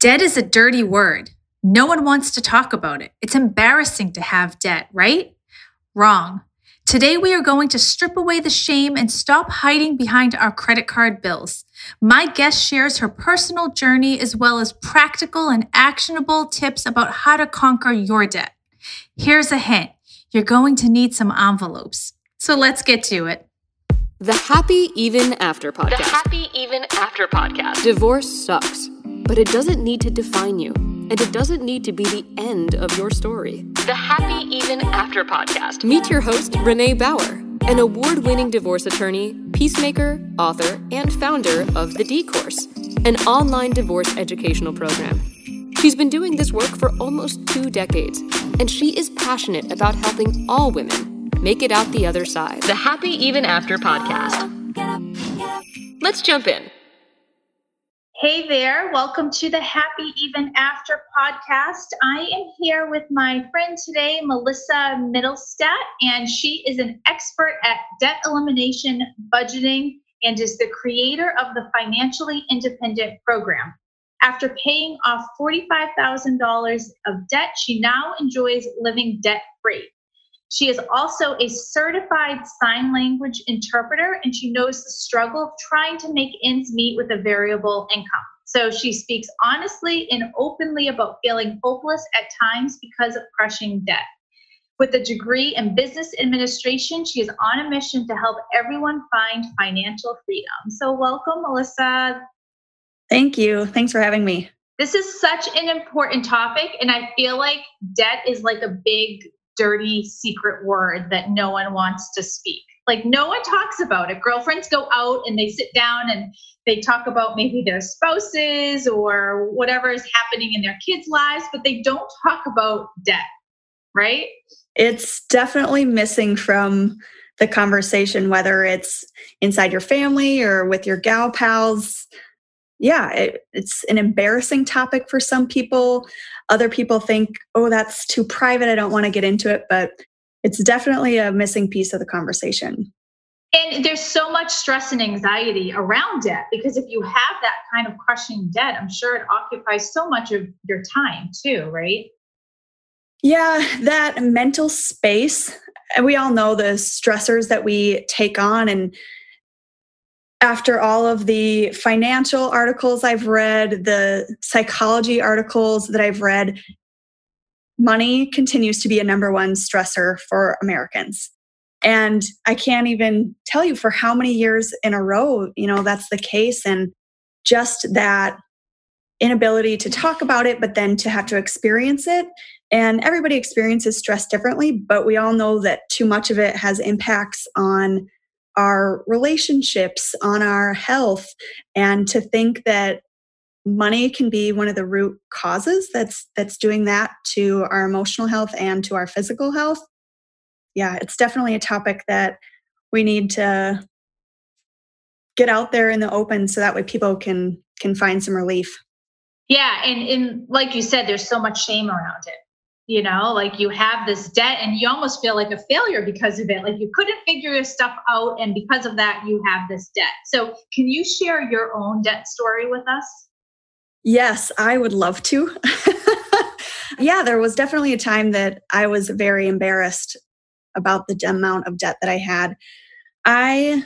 Debt is a dirty word. No one wants to talk about it. It's embarrassing to have debt, right? Wrong. Today, we are going to strip away the shame and stop hiding behind our credit card bills. My guest shares her personal journey as well as practical and actionable tips about how to conquer your debt. Here's a hint you're going to need some envelopes. So let's get to it. The Happy Even After podcast. The Happy Even After podcast. Divorce sucks but it doesn't need to define you, and it doesn't need to be the end of your story. The Happy Even After podcast. Meet your host, Renee Bauer, an award winning divorce attorney, peacemaker, author, and founder of The D Course, an online divorce educational program. She's been doing this work for almost two decades, and she is passionate about helping all women make it out the other side. The Happy Even After podcast. Let's jump in. Hey there, welcome to the Happy Even After podcast. I am here with my friend today, Melissa Mittelstadt, and she is an expert at debt elimination, budgeting, and is the creator of the Financially Independent program. After paying off $45,000 of debt, she now enjoys living debt free. She is also a certified sign language interpreter, and she knows the struggle of trying to make ends meet with a variable income. So she speaks honestly and openly about feeling hopeless at times because of crushing debt. With a degree in business administration, she is on a mission to help everyone find financial freedom. So, welcome, Melissa. Thank you. Thanks for having me. This is such an important topic, and I feel like debt is like a big dirty secret word that no one wants to speak. Like no one talks about it. Girlfriends go out and they sit down and they talk about maybe their spouses or whatever is happening in their kids' lives, but they don't talk about debt, right? It's definitely missing from the conversation, whether it's inside your family or with your gal pals. Yeah, it, it's an embarrassing topic for some people. Other people think, oh, that's too private. I don't want to get into it. But it's definitely a missing piece of the conversation. And there's so much stress and anxiety around debt because if you have that kind of crushing debt, I'm sure it occupies so much of your time too, right? Yeah, that mental space. And we all know the stressors that we take on. And after all of the financial articles I've read, the psychology articles that I've read, money continues to be a number one stressor for Americans. And I can't even tell you for how many years in a row, you know, that's the case. And just that inability to talk about it, but then to have to experience it. And everybody experiences stress differently, but we all know that too much of it has impacts on our relationships, on our health, and to think that money can be one of the root causes that's that's doing that to our emotional health and to our physical health. Yeah, it's definitely a topic that we need to get out there in the open so that way people can can find some relief. Yeah, and and like you said there's so much shame around it you know like you have this debt and you almost feel like a failure because of it. Like you couldn't figure your stuff out and because of that you have this debt. So can you share your own debt story with us? Yes i would love to. Yeah there was definitely a time that i was very embarrassed about the amount of debt that i had. I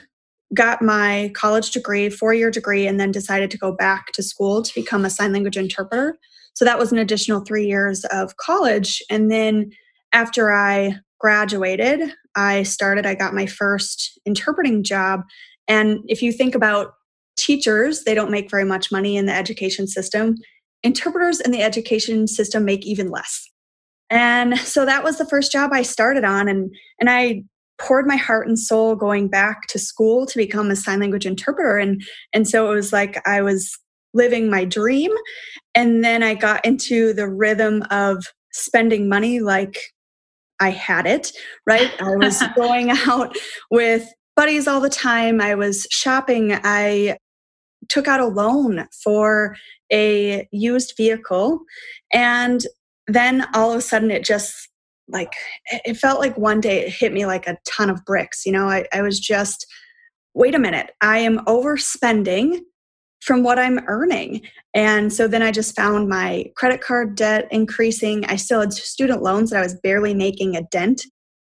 got my college degree four year degree and then decided to go back to school to become a sign language interpreter so that was an additional three years of college. And then after I graduated, I started, I got my first interpreting job. And if you think about teachers, they don't make very much money in the education system. Interpreters in the education system make even less. And so that was the first job I started on. And, and I poured my heart and soul going back to school to become a sign language interpreter. And, and so it was like I was living my dream. And then I got into the rhythm of spending money like I had it, right? I was going out with buddies all the time. I was shopping. I took out a loan for a used vehicle. And then all of a sudden it just like, it felt like one day it hit me like a ton of bricks. You know, I, I was just, wait a minute, I am overspending from what I'm earning. And so then I just found my credit card debt increasing. I still had student loans that I was barely making a dent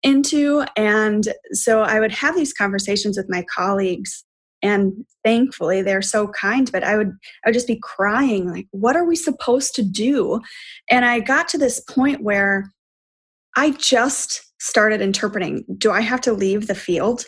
into. And so I would have these conversations with my colleagues. And thankfully they're so kind, but I would I would just be crying, like, what are we supposed to do? And I got to this point where I just started interpreting, do I have to leave the field?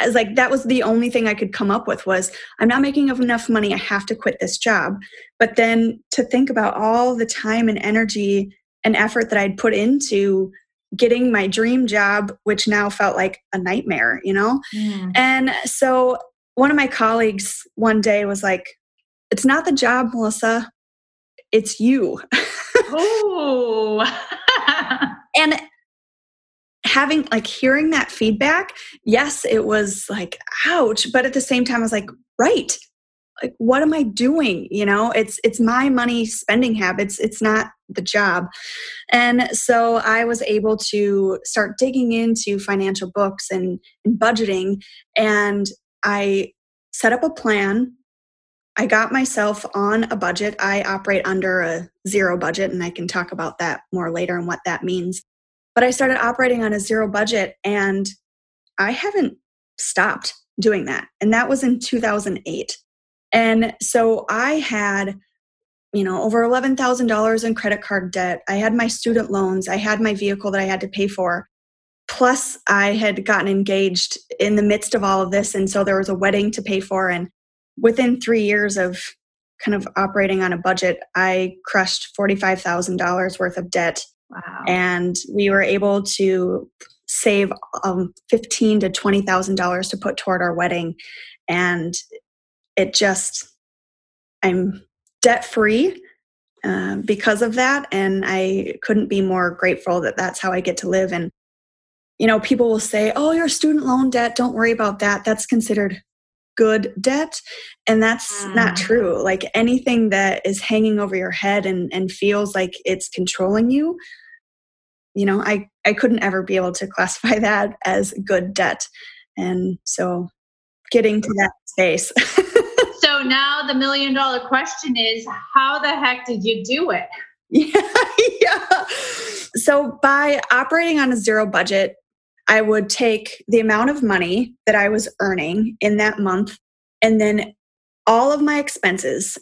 As like that was the only thing I could come up with was I'm not making enough money. I have to quit this job. But then to think about all the time and energy and effort that I'd put into getting my dream job, which now felt like a nightmare, you know? Mm. And so one of my colleagues one day was like, It's not the job, Melissa, it's you. oh. and having like hearing that feedback, yes, it was like, ouch. But at the same time, I was like, right. Like, what am I doing? You know, it's it's my money spending habits. It's not the job. And so I was able to start digging into financial books and, and budgeting. And I set up a plan I got myself on a budget. I operate under a zero budget, and I can talk about that more later and what that means. But I started operating on a zero budget and I haven't stopped doing that. And that was in 2008. And so I had, you know, over $11,000 in credit card debt. I had my student loans. I had my vehicle that I had to pay for. Plus, I had gotten engaged in the midst of all of this. And so there was a wedding to pay for. And within three years of kind of operating on a budget, I crushed $45,000 worth of debt Wow. And we were able to save um, fifteen to twenty thousand dollars to put toward our wedding, and it just I'm debt free uh, because of that, and I couldn't be more grateful that that's how I get to live. And you know, people will say, "Oh, your student loan debt, don't worry about that. That's considered good debt and that's mm. not true like anything that is hanging over your head and, and feels like it's controlling you you know i i couldn't ever be able to classify that as good debt. And so getting to that space. So now the million dollar question is how the heck did you do it? Yeah, yeah so by operating on a zero budget i would take the amount of money that i was earning in that month and then all of my expenses.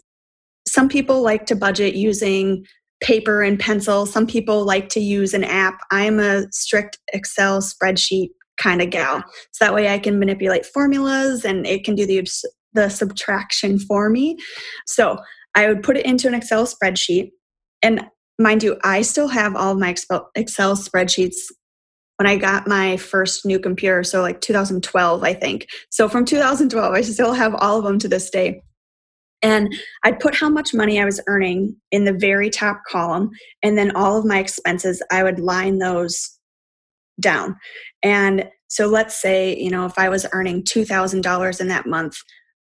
Some people like to budget using paper and pencil. Some people like to use an app. I'm a strict Excel spreadsheet kind of gal. So that way I can manipulate formulas and it can do the the subtraction for me. So I would put it into an Excel spreadsheet. And mind you, I still have all my Excel spreadsheets when I got my first new computer. So, like 2012, I think. So, from 2012, I still have all of them to this day. And I'd put how much money I was earning in the very top column, and then all of my expenses, I would line those down. And so let's say, you know, if I was earning $2,000 in that month,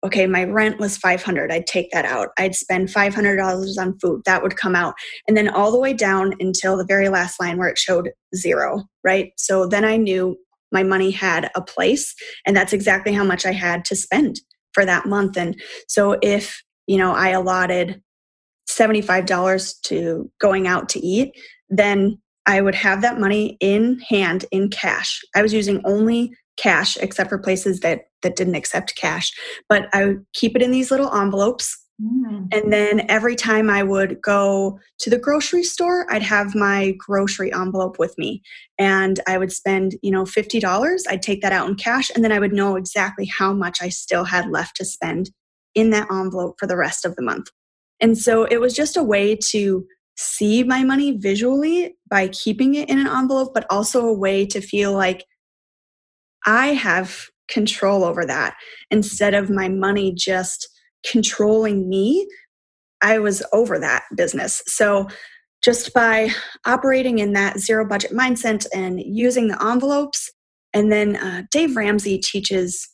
okay, my rent was 500, I'd take that out. I'd spend $500 on food, that would come out. And then all the way down until the very last line where it showed zero, right? So then I knew my money had a place, and that's exactly how much I had to spend for that month. And so if, you know, I allotted $75 to going out to eat, then I would have that money in hand in cash. I was using only cash except for places that that didn't accept cash, but I would keep it in these little envelopes Mm. And then every time I would go to the grocery store, I'd have my grocery envelope with me. And I would spend, you know, $50. I'd take that out in cash. And then I would know exactly how much I still had left to spend in that envelope for the rest of the month. And so it was just a way to see my money visually by keeping it in an envelope, but also a way to feel like I have control over that instead of my money just controlling me, I was over that business. So just by operating in that zero budget mindset and using the envelopes, and then uh, Dave Ramsey teaches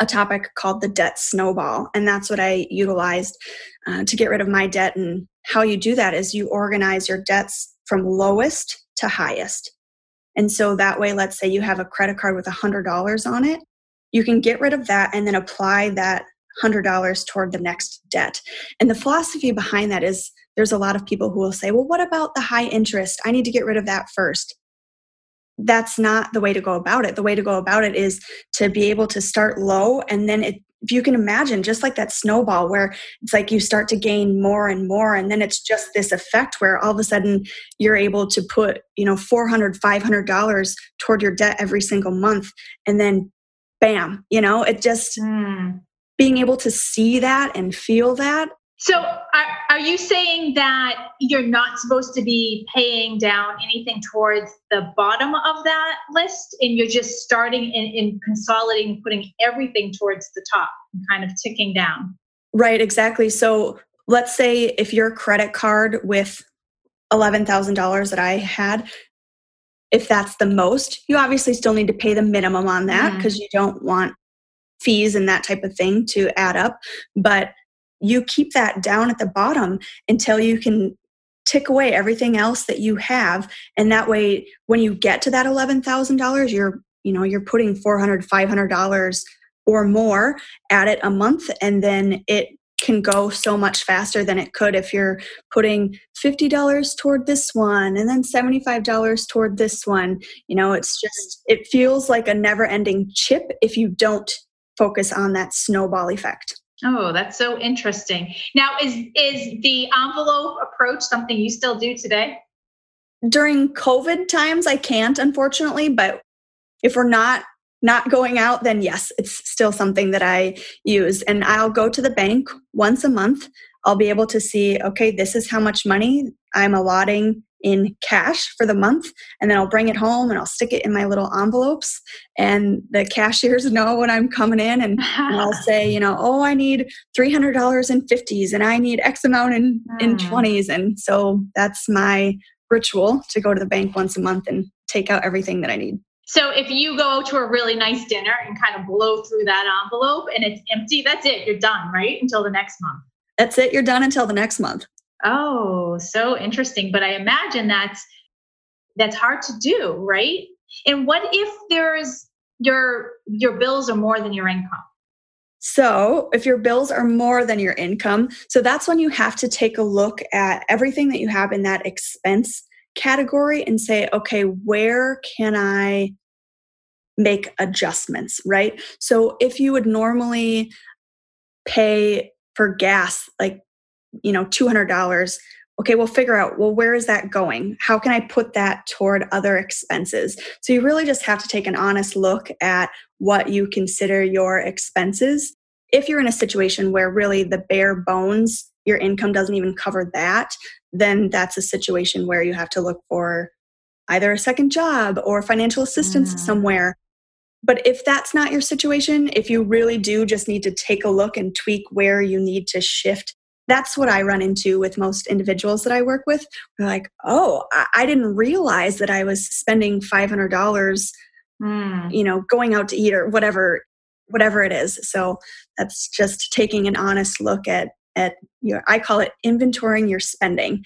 a topic called the debt snowball. And that's what I utilized uh, to get rid of my debt. And how you do that is you organize your debts from lowest to highest. And so that way, let's say you have a credit card with $100 on it, you can get rid of that and then apply that $100 toward the next debt. And the philosophy behind that is there's a lot of people who will say, well, what about the high interest? I need to get rid of that first. That's not the way to go about it. The way to go about it is to be able to start low and then it if you can imagine just like that snowball where it's like you start to gain more and more and then it's just this effect where all of a sudden you're able to put you know 400 500 dollars toward your debt every single month and then bam you know it just mm. Being able to see that and feel that so, are, are you saying that you're not supposed to be paying down anything towards the bottom of that list and you're just starting in, in consolidating, putting everything towards the top and kind of ticking down? Right, exactly. So, let's say if your credit card with $11,000 that I had, if that's the most, you obviously still need to pay the minimum on that because mm-hmm. you don't want fees and that type of thing to add up. But you keep that down at the bottom until you can tick away everything else that you have and that way when you get to that $11,000 you're you know you're putting $400 $500 or more at it a month and then it can go so much faster than it could if you're putting $50 toward this one and then $75 toward this one you know it's just it feels like a never ending chip if you don't focus on that snowball effect Oh, that's so interesting. Now, is is the envelope approach something you still do today? During COVID times, I can't, unfortunately. But if we're not not going out, then yes, it's still something that I use. And I'll go to the bank once a month. I'll be able to see, okay, this is how much money I'm allotting in cash for the month and then I'll bring it home and I'll stick it in my little envelopes and the cashiers know when I'm coming in and, and I'll say, you know, oh, I need $300 in 50s and I need X amount in, mm. in 20s. And so that's my ritual to go to the bank once a month and take out everything that I need. So if you go to a really nice dinner and kind of blow through that envelope and it's empty, that's it. You're done, right? Until the next month. That's it. You're done until the next month. Oh, so interesting. But I imagine that's that's hard to do, right? And what if there's your your bills are more than your income? So, if your bills are more than your income, so that's when you have to take a look at everything that you have in that expense category and say, okay, where can I make adjustments, right? So, if you would normally pay for gas like you know $200 okay we'll figure out well where is that going? How can i put that toward other expenses? So you really just have to take an honest look at what you consider your expenses. If you're in a situation where really the bare bones your income doesn't even cover that then that's a situation where you have to look for either a second job or financial assistance mm. somewhere. But if that's not your situation if you really do just need to take a look and tweak where you need to shift that's what I run into with most individuals that I work with. They're like, oh, I, didn't realize that I was spending $500, mm. you know, going out to eat or whatever, whatever it is. So that's just taking an honest look at, at your, I call it inventorying your spending.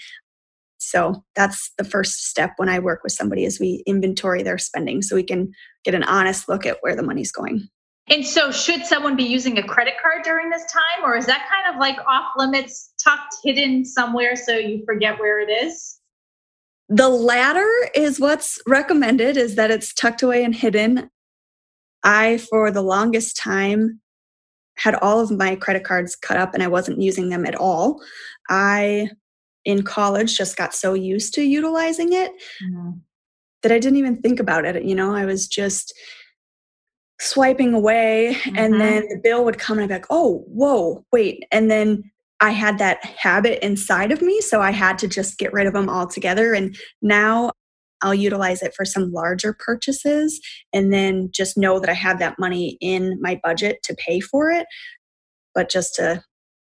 So that's the first step when I work with somebody is we inventory their spending so we can get an honest look at where the money's going. And so, should someone be using a credit card during this time, or is that kind of like off limits, tucked, hidden somewhere so you forget where it is? The latter is what's recommended, is that it's tucked away and hidden. I, for the longest time, had all of my credit cards cut up and I wasn't using them at all. I, in college, just got so used to utilizing it mm-hmm. that I didn't even think about it. You know, I was just swiping away mm-hmm. and then the bill would come and I'd be like, oh, whoa, wait. And then I had that habit inside of me. So I had to just get rid of them altogether. And now I'll utilize it for some larger purchases and then just know that I have that money in my budget to pay for it. But just to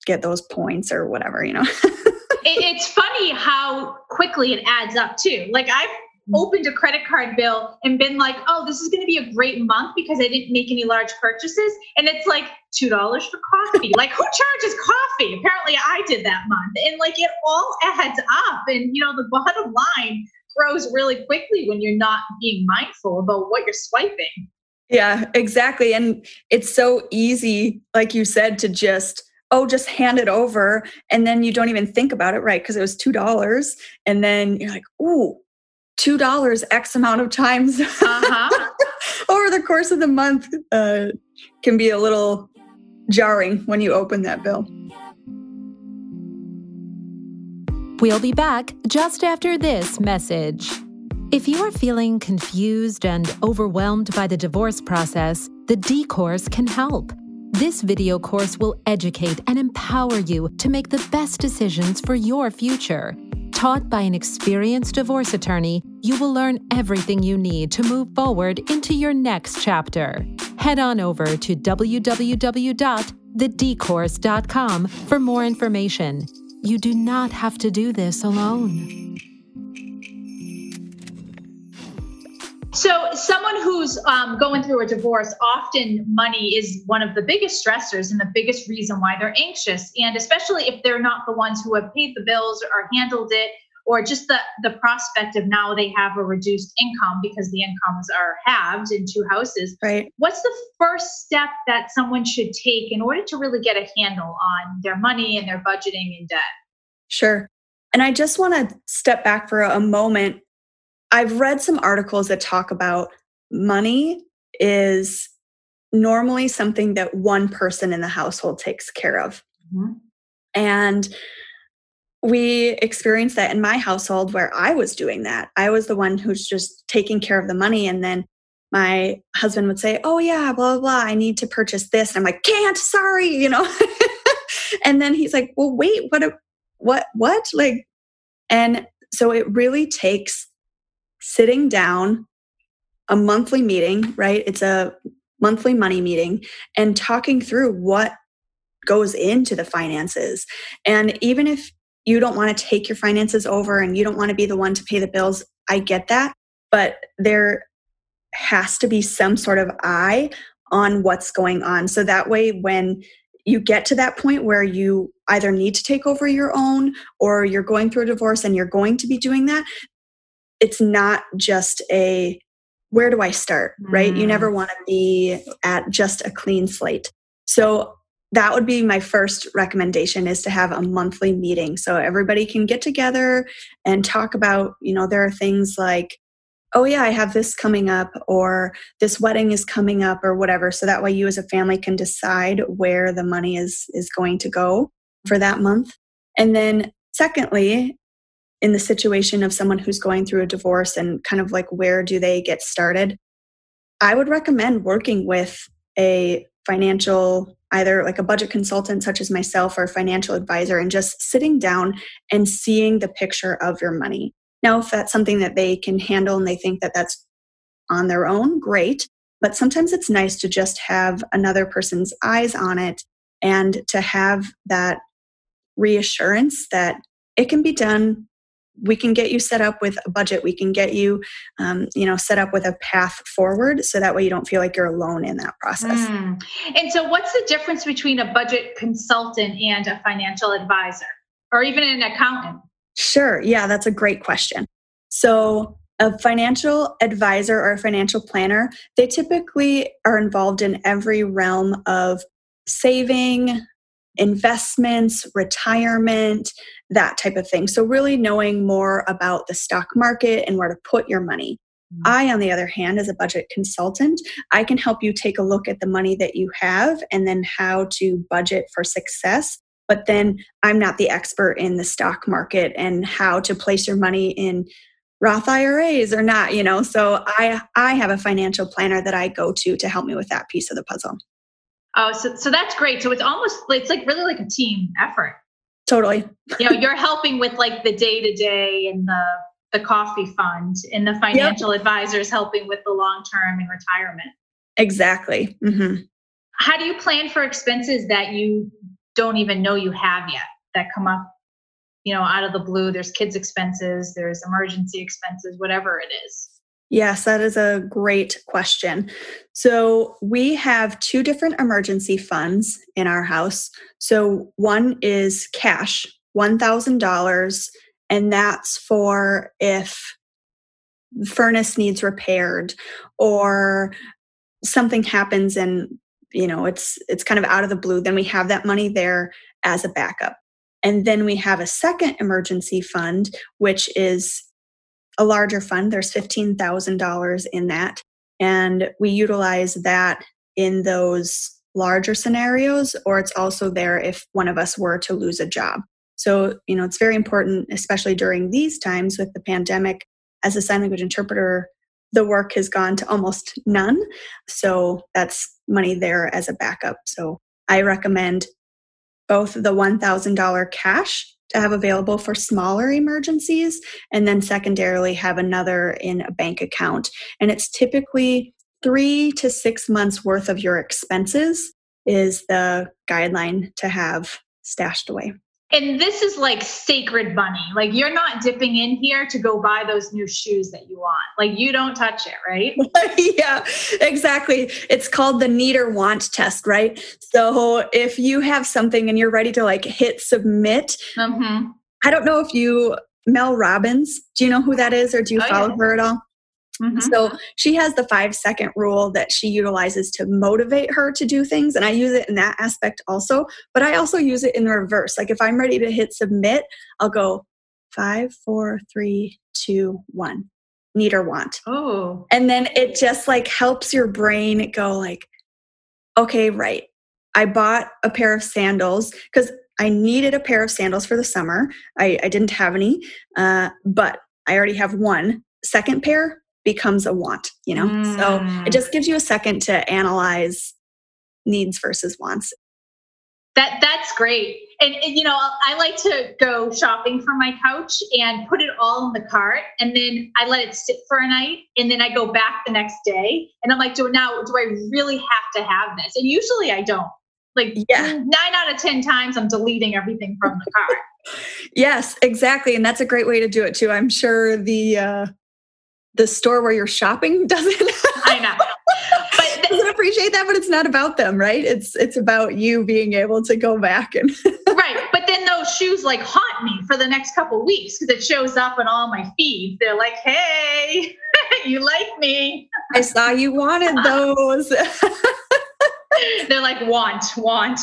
get those points or whatever, you know. it's funny how quickly it adds up too. Like I've opened a credit card bill and been like, oh, this is going to be a great month because I didn't make any large purchases. And it's like $2 for coffee. like, who charges coffee? Apparently, I did that month. And like, it all adds up. And, you know, the bottom line grows really quickly when you're not being mindful about what you're swiping. Yeah, exactly. And it's so easy, like you said, to just, oh, just hand it over. And then you don't even think about it, right? Because it was $2. And then you're like, ooh, $2 X amount of times uh-huh. over the course of the month uh, can be a little jarring when you open that bill. We'll be back just after this message. If you are feeling confused and overwhelmed by the divorce process, the D Course can help. This video course will educate and empower you to make the best decisions for your future. Taught by an experienced divorce attorney, you will learn everything you need to move forward into your next chapter. Head on over to www.thedcourse.com for more information. You do not have to do this alone. So, someone who's um, going through a divorce, often money is one of the biggest stressors and the biggest reason why they're anxious. And especially if they're not the ones who have paid the bills or handled it, or just the, the prospect of now they have a reduced income because the incomes are halved in two houses. Right. What's the first step that someone should take in order to really get a handle on their money and their budgeting and debt? Sure. And I just want to step back for a moment I've read some articles that talk about money is normally something that one person in the household takes care of. Mm-hmm. And we experienced that in my household where I was doing that. I was the one who's just taking care of the money. And then my husband would say, Oh, yeah, blah, blah, blah. I need to purchase this. And I'm like, Can't, sorry, you know? and then he's like, Well, wait, what, what, what? Like, and so it really takes sitting down, a monthly meeting, right? It's a monthly money meeting, and talking through what goes into the finances. And even if you don't want to take your finances over and you don't want to be the one to pay the bills, I get that. But there has to be some sort of eye on what's going on. So that way, when you get to that point where you either need to take over your own or you're going through a divorce and you're going to be doing that, it's not just a where do I start, right? Mm. You never mm. want to be at just a clean slate. So that would be my first recommendation is to have a monthly meeting so everybody can get together and talk about, you know, there are things like oh yeah, I have this coming up or this wedding is coming up or whatever so that way you as a family can decide where the money is is going to go for that month. And then secondly, in the situation of someone who's going through a divorce and kind of like where do they get started, I would recommend working with a financial, either like a budget consultant such as myself or a financial advisor, and just sitting down and seeing the picture of your money. Now, if that's something that they can handle and they think that that's on their own, great. But sometimes it's nice to just have another person's eyes on it and to have that reassurance that it can be done we can get you set up with a budget. We can get you um, you know set up with a path forward so that way you don't feel like you're alone in that process. Mm. and so what's the difference between a budget consultant and a financial advisor or even an accountant? Sure. Yeah that's a great question. So a financial advisor or a financial planner they typically are involved in every realm of saving investments, retirement, that type of thing. So, really knowing more about the stock market and where to put your money. Mm-hmm. I, on the other hand, as a budget consultant, I can help you take a look at the money that you have and then how to budget for success. But then I'm not the expert in the stock market and how to place your money in Roth IRAs or not, you know. So I I have a financial planner that I go to to help me with that piece of the puzzle. Oh, so so that's great. So it's almost it's like really like a team effort. Totally. you know, you're helping with like the day to day and the the coffee fund, and the financial yep. advisors helping with the long term and retirement. Exactly. Mm-hmm. How do you plan for expenses that you don't even know you have yet that come up? You know, out of the blue. There's kids' expenses. There's emergency expenses. Whatever it is. Yes, that is a great question. So, we have two different emergency funds in our house. So, one is cash, $1,000, and that's for if the furnace needs repaired or something happens and you know it's it's kind of out of the blue then we have that money there as a backup and then we have a second emergency fund which is a larger fund there's $15000 in that and we utilize that in those larger scenarios or it's also there if one of us were to lose a job so you know it's very important especially during these times with the pandemic as a sign language interpreter the work has gone to almost none. So that's money there as a backup. So I recommend both the $1,000 cash have available for smaller emergencies, and then secondarily have another in a bank account. And it's typically three to six months worth of your expenses is the guideline to have stashed away. And this is like sacred money. Like you're not dipping in here to go buy those new shoes that you want. Like you don't touch it, right? yeah, exactly. It's called the need or want test, right? So if you have something and you're ready to like hit submit, mm-hmm. I don't know if you Mel Robbins, do you know who that is or do you oh, follow yeah. her at all? Mm-hmm. So she has the five second rule that she utilizes to motivate her to do things. And I use it in that aspect also. But I also use it in the reverse. Like if I'm ready to hit submit, I'll go five, four, three, two, one. Need or want. Oh. And then it just like helps your brain go like, okay, right. I bought a pair of sandals because I needed a pair of sandals for the summer. I, I didn't have any, uh, but I already have one. Second pair, becomes a want, you know? Mm. So it mm. just gives you a second to analyze needs versus wants. That that's great. And, and, you know, I like to go shopping for my couch and put it all in the cart and then I let it sit for a night and then I go back the next day and I'm like, do now do I really have to have this? And usually I don't. Like yeah. 9 out of 10 times I'm deleting everything from the cart. yes, exactly. And that's a great way to do it too. I'm sure the uh the store where you're shopping doesn't. I know. But doesn't appreciate that, but it's not about them, right? It's it's about you being able to go back and right. But then those shoes like haunt me for the next couple weeks because it shows up on all my feeds. They're like, "Hey, you like me? I saw you wanted those." They're like, "Want, want."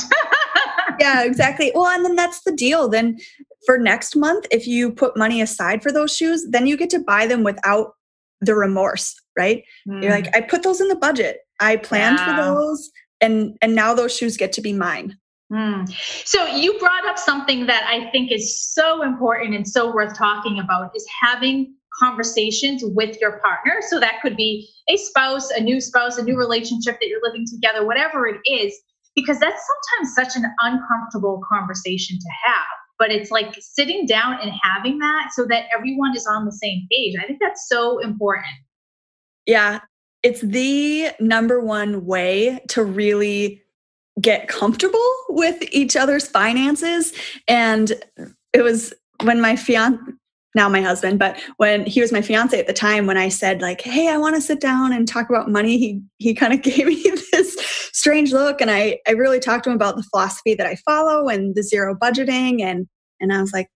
yeah, exactly. Well, and then that's the deal. Then for next month, if you put money aside for those shoes, then you get to buy them without the remorse, right? Mm. You're like, mm. I put those in the budget. I planned yeah. for those and and now those shoes get to be mine. Mm. So you brought up something that I think is so important and so worth talking about is having conversations with your partner. So that could be a spouse, a new spouse, a new relationship that you're living together, whatever it is, because that's sometimes such an uncomfortable conversation to have but it's like sitting down and having that so that everyone is on the same page. I think that's so important. Yeah, it's the number one way to really get comfortable with each other's finances. And it was when my fiance, now my husband, but when he was my fiance at the time, when I said like, "Hey, I want to sit down and talk about money," he he kind of gave me this strange look, and I I really talked to him about the philosophy that I follow and the zero budgeting, and and I was like,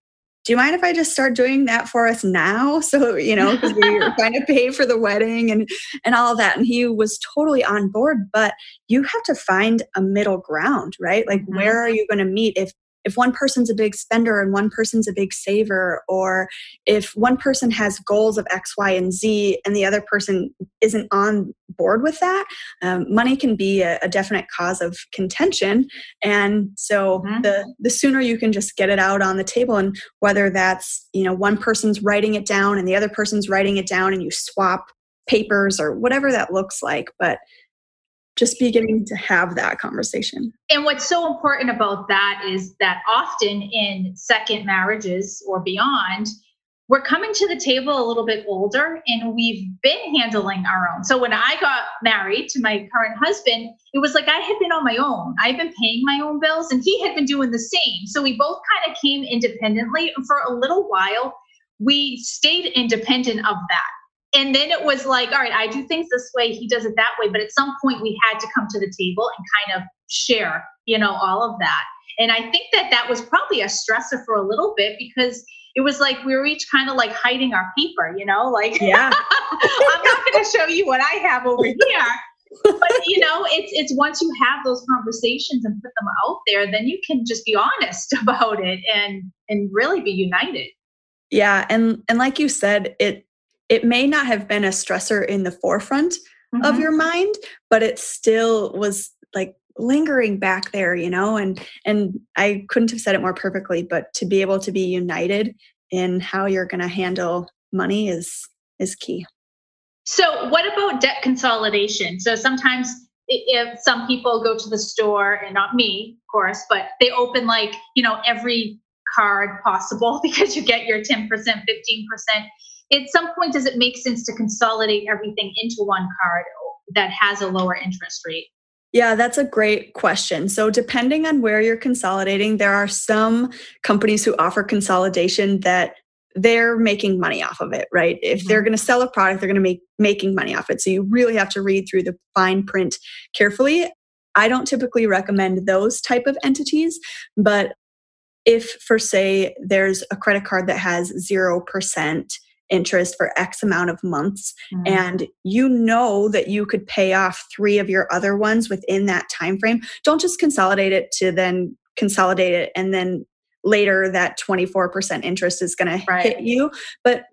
do you mind if I just start doing that for us now? So, you know, because we were trying to pay for the wedding and and all of that. And he was totally on board. But you have to find a middle ground, right? Like mm-hmm. where are you going to meet if if one person's a big spender and one person's a big saver, or if one person has goals of X, Y, and Z and the other person isn't on board with that, um, money can be a, a, definite cause of contention. And so mm-hmm. the the sooner you can just get it out on the table, and whether that's you know one person's writing it down and the other person's writing it down, and you swap papers or whatever that looks like, but just beginning to have that conversation. And what's so important about that is that often in second marriages or beyond, we're coming to the table a little bit older and we've been handling our own. So when I got married to my current husband, it was like I had been on my own. I've been paying my own bills and he had been doing the same. So we both kind of came independently. And for a little while, we stayed independent of that and then it was like all right i do things this way he does it that way. But at some point we had to come to the table and kind of share you know all of that. And i think that that was probably a stressor for a little bit because it was like we were each kind of like hiding our paper you know like yeah. I'm not going to show you what i have over here. But you know, it's it's once you have those conversations and put them out there, then you can just be honest about it and and really be united. Yeah, and and like you said, it it may not have been a stressor in the forefront mm-hmm. of your mind, but it still was like lingering back there, you know, and and I couldn't have said it more perfectly, but to be able to be united in how you're going to handle money is is key. So, what about debt consolidation? So, sometimes if some people go to the store, and not me, of course, but they open like, you know, every card possible because you get your 10%, 15%. At some point, does it make sense to consolidate everything into one card that has a lower interest rate? Yeah, that's a great question. So, depending on where you're consolidating, there are some companies who offer consolidation that they're making money off of it, right? If mm-hmm. they're going to sell a product, they're going to make making money off it. So you really have to read through the fine print carefully. I don't typically recommend those type of entities, but if for say there's a credit card that has 0% interest for x amount of months mm-hmm. and you know that you could pay off 3 of your other ones within that time frame, don't just consolidate it to then consolidate it and then later that 24% interest is going right. to hit you. But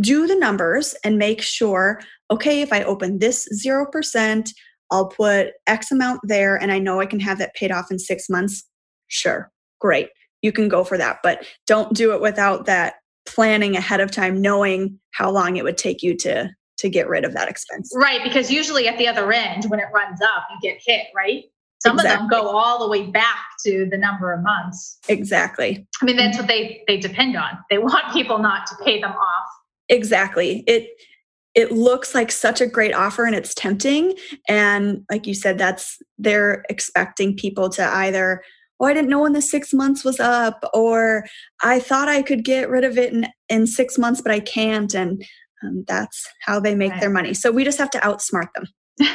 do the numbers and make sure okay, if I open this 0%, I'll put X amount there and I know I can have that paid off in six months. Sure, great. You can go for that. But don't do it without that planning ahead of time, knowing how long it would take you to to get rid of that expense. Right, because usually at the other end, when it runs up, you get hit, right? Some exactly. of them go all the way back to the number of months. Exactly. I mean, that's what they they depend on. They want people not to pay them off. Exactly. It it looks like such a great offer and it's tempting and like you said that's they're expecting people to either oh i didn't know when the six months was up or i thought i could get rid of it in, in six months but i can't and um, that's how they make right. their money so we just have to outsmart them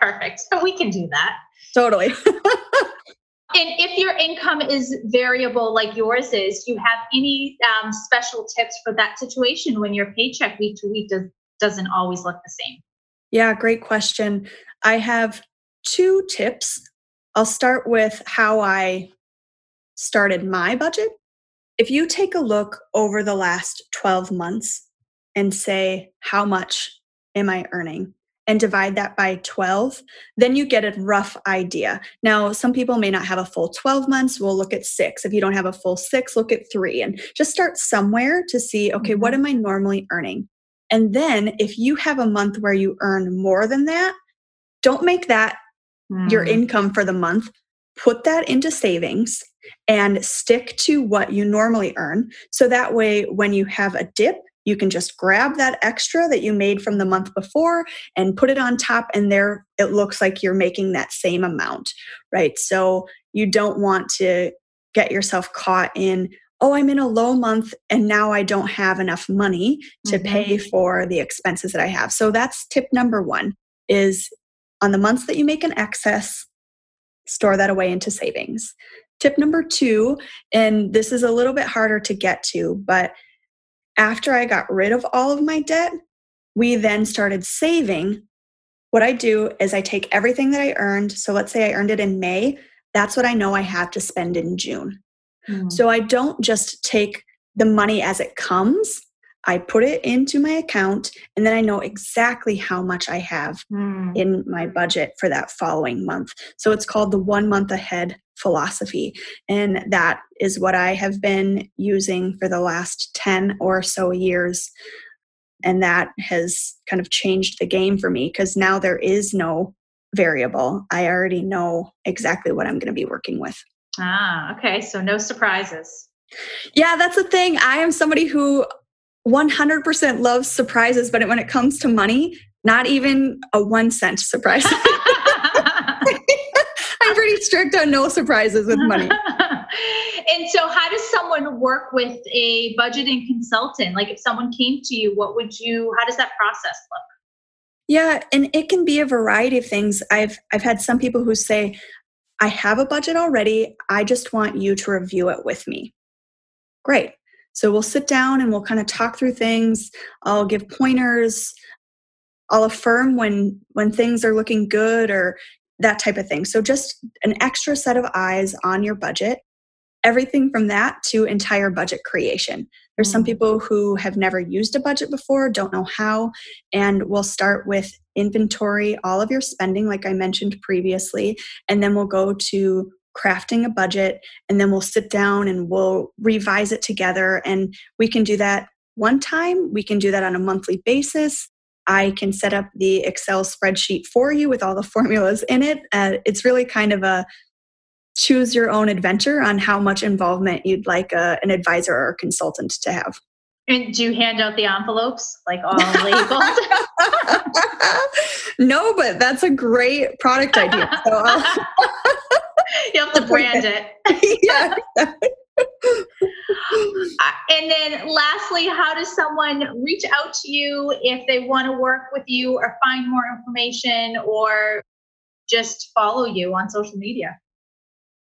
perfect so we can do that Totally. and if your income is variable like yours is, do you have any um, special tips for that situation when your paycheck week to week does, doesn't always look the same? Yeah, great question. I have two tips. I'll start with how I started my budget. If you take a look over the last 12 months and say, how much am I earning? and divide that by 12, then you get a rough idea. Now, some people may not have a full 12 months. We'll look at six. If you don't have a full six, look at three and just start somewhere to see, okay, what mm-hmm. am I normally earning? And then if you have a month where you earn more than that, don't make that mm. your income for the month. Put that into savings and stick to what you normally earn. So that way, when you have a dip, you can just grab that extra that you made from the month before and put it on top and there it looks like you're making that same amount right so you don't want to get yourself caught in oh i'm in a low month and now i don't have enough money to mm-hmm. pay for the expenses that i have so that's tip number 1 is on the months that you make an excess store that away into savings tip number 2 and this is a little bit harder to get to but after I got rid of all of my debt, we then started saving. What I do is I take everything that I earned. So let's say I earned it in May, that's what I know I have to spend in June. Mm. So I don't just take the money as it comes. I put it into my account and then I know exactly how much I have mm. in my budget for that following month. So it's called the one month ahead philosophy. And that is what I have been using for the last 10 or so years. And that has kind of changed the game for me because now there is no variable. I already know exactly what I'm going to be working with. Ah, okay. So no surprises. Yeah, that's the thing. I am somebody who 100% loves surprises, but when it comes to money, not even a one cent surprise. I'm pretty strict on no surprises with money. and so, how does someone work with a budgeting consultant? Like, if someone came to you, what would you? How does that process look? Yeah, and it can be a variety of things. I've I've had some people who say, "I have a budget already. I just want you to review it with me." Great. So we'll sit down and we'll kind of talk through things. I'll give pointers. I'll affirm when when things are looking good or that type of thing. So just an extra set of eyes on your budget. Everything from that to entire budget creation. There's some mm. people who have never used a budget before, don't know how, and we'll start with inventory all of your spending, like I mentioned previously, and then we'll go to crafting a budget, and then we'll sit down and we'll revise it together. And we can do that one time, we can do that on a monthly basis. I can set up the Excel spreadsheet for you with all the formulas in it. Uh, it's really kind of a choose your own adventure on how much involvement you'd like a, uh, an advisor or consultant to have. And do you hand out the envelopes like all labeled? no, but that's a great product idea. So you have to brand it. yeah. Uh, and then lastly, how does someone reach out to you if they want to work with you or find more information or just follow you on social media?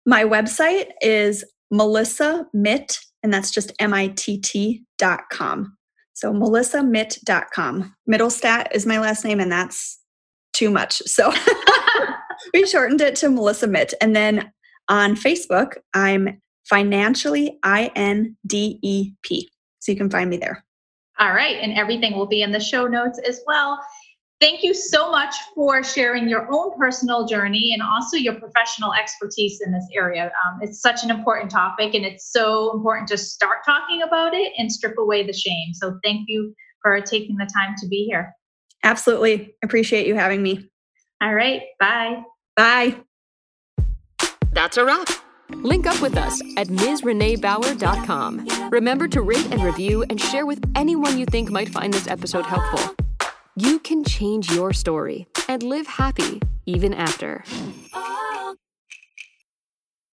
My website is Melissa Mitt, and that's just M I T T dot com. So melissamitt.com. Middlestat is my last name, and that's too much. So we shortened it to Melissa Mitt. And then on Facebook, I'm financially I N D E P. So you can find me there. All right. And everything will be in the show notes as well. Thank you so much for sharing your own personal journey and also your professional expertise in this area. Um, it's such an important topic, and it's so important to start talking about it and strip away the shame. So, thank you for taking the time to be here. Absolutely. Appreciate you having me. All right. Bye. Bye. That's a wrap. Link up with us at MsReneeBauer.com. Remember to rate and review and share with anyone you think might find this episode helpful. You can change your story and live happy even after.